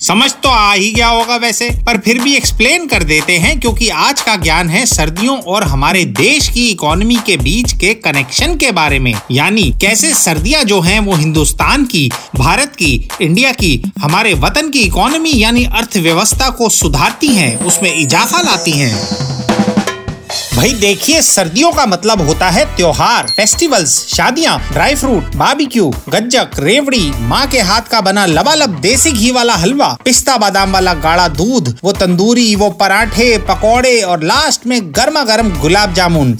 समझ तो आ ही गया होगा वैसे, पर फिर भी एक्सप्लेन कर देते हैं क्योंकि आज का ज्ञान है सर्दियों और हमारे देश की इकोनॉमी के बीच के कनेक्शन के बारे में। यानी कैसे सर्दियाँ जो हैं वो हिंदुस्तान की, भारत की इंडिया की, हमारे वतन की इकोनॉमी यानी अर्थव्यवस्था को सुधारती हैं, उसमें इजाफा लाती हैं। भाई देखिए, सर्दियों का मतलब होता है त्योहार। फेस्टिवल्स शादियाँ ड्राई फ्रूट बाबिक्यू गज्जक, रेवड़ी, माँ के हाथ का बना लबालब देसी घी वाला हलवा, पिस्ता बादाम वाला गाढ़ा दूध, वो तंदूरी, वो पराठे, पकौड़े और लास्ट में गर्मा गर्म गुलाब जामुन।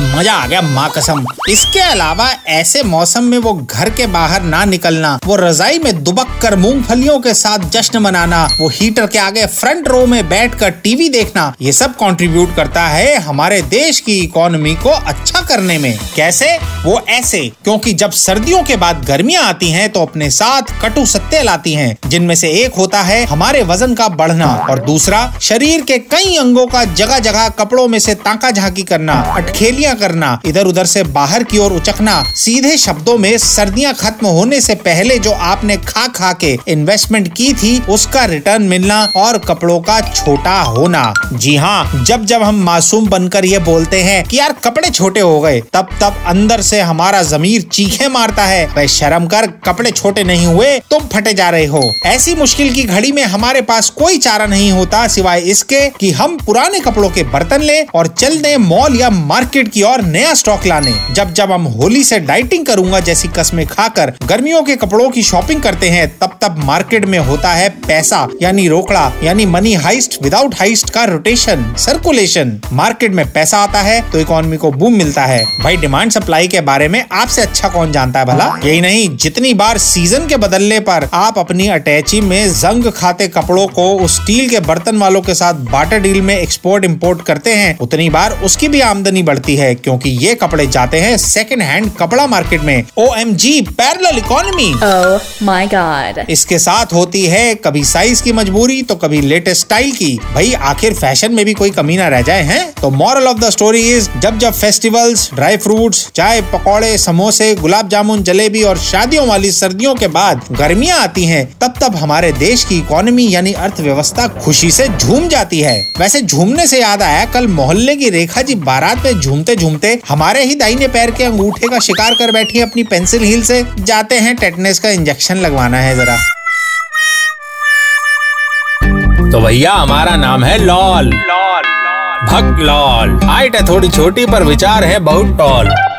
मज़ा आ गया, माँ कसम। इसके अलावा ऐसे मौसम में वो घर के बाहर ना निकलना, वो रजाई में दुबक कर मूंगफलियों के साथ जश्न मनाना, वो हीटर के आगे फ्रंट रो में बैठ कर टीवी देखना, ये सब कंट्रीब्यूट करता है हमारे देश की इकोनॉमी को अच्छा करने में। कैसे? वो ऐसे, क्योंकि जब सर्दियों के बाद गर्मियाँ आती हैं तो अपने साथ कटु सत्य लाती हैं, जिनमें से एक होता है हमारे वज़न का बढ़ना, और दूसरा शरीर के कई अंगों का जगह जगह कपड़ों में से ताका झाकी करना अटखेलियाँ सर्दियाँ करना इधर उधर से बाहर की ओर उचकना, सीधे शब्दों में सर्दियाँ खत्म होने से पहले जो आपने खा खा के इन्वेस्टमेंट की थी, उसका रिटर्न मिलना और कपड़ों का छोटा होना। जी हाँ जब जब हम मासूम बनकर ये बोलते हैं कि यार कपड़े छोटे हो गए तब तब अंदर से हमारा जमीर चीखे मारता है वह शर्म कर, कपड़े छोटे नहीं हुए, तुम फटे जा रहे हो। ऐसी मुश्किल की घड़ी में हमारे पास कोई चारा नहीं होता सिवाय इसके कि हम पुराने कपड़ों के बर्तन ले और चल दे मॉल या मार्केट की और नया स्टॉक लाने। जब जब हम होली से डाइटिंग करूँगा जैसी कस्में खाकर, गर्मियों के कपड़ों की शॉपिंग करते हैं, तब तब मार्केट में होता है पैसा, यानी रोकड़ा, यानी मनी हाइस्ट विदाउट हाइस्ट का रोटेशन सर्कुलेशन मार्केट में पैसा आता है तो इकोनॉमी को बूम मिलता है। भाई डिमांड सप्लाई के बारे में आपसे अच्छा कौन जानता है भला? यही नहीं, जितनी बार सीज़न के बदलने पर आप अपनी अटैची में जंग खाते कपड़ों को उस स्टील के बर्तन वालों के साथ बाटर डील में एक्सपोर्ट इम्पोर्ट करते हैं, उतनी बार उसकी भी आमदनी बढ़ती है। क्योंकि ये कपड़े जाते हैं सेकेंड हैंड कपड़ा मार्केट में। O M G parallel economy my god इसके साथ होती है कभी साइज़ की मजबूरी तो कभी लेटेस्ट स्टाइल की। भाई आखिर फ़ैशन में भी कोई कमी ना रह जाए हैं? तो moral of the story is जब जब फेस्टिवल्स ड्राई फ्रूट्स चाय पकौड़े समोसे गुलाब जामुन जलेबी और शादियों वाली सर्दियों के बाद गर्मियाँ आती हैं तब तब हमारे देश की इकोनॉमी यानी अर्थव्यवस्था खुशी से झूम जाती है। वैसे झूमने से याद आया कल मोहल्ले की रेखा जी बारात में झूमते झूमते हमारे ही दाहिने पैर के अंगूठे का शिकार कर बैठी अपनी पेंसिल हील से। जाते हैं टेटनेस का इंजेक्शन लगवाना है जरा। तो भैया, हमारा नाम है लॉल। लॉल भक्त लॉल। हाइट है थोड़ी छोटी, पर विचार है बहुत टॉल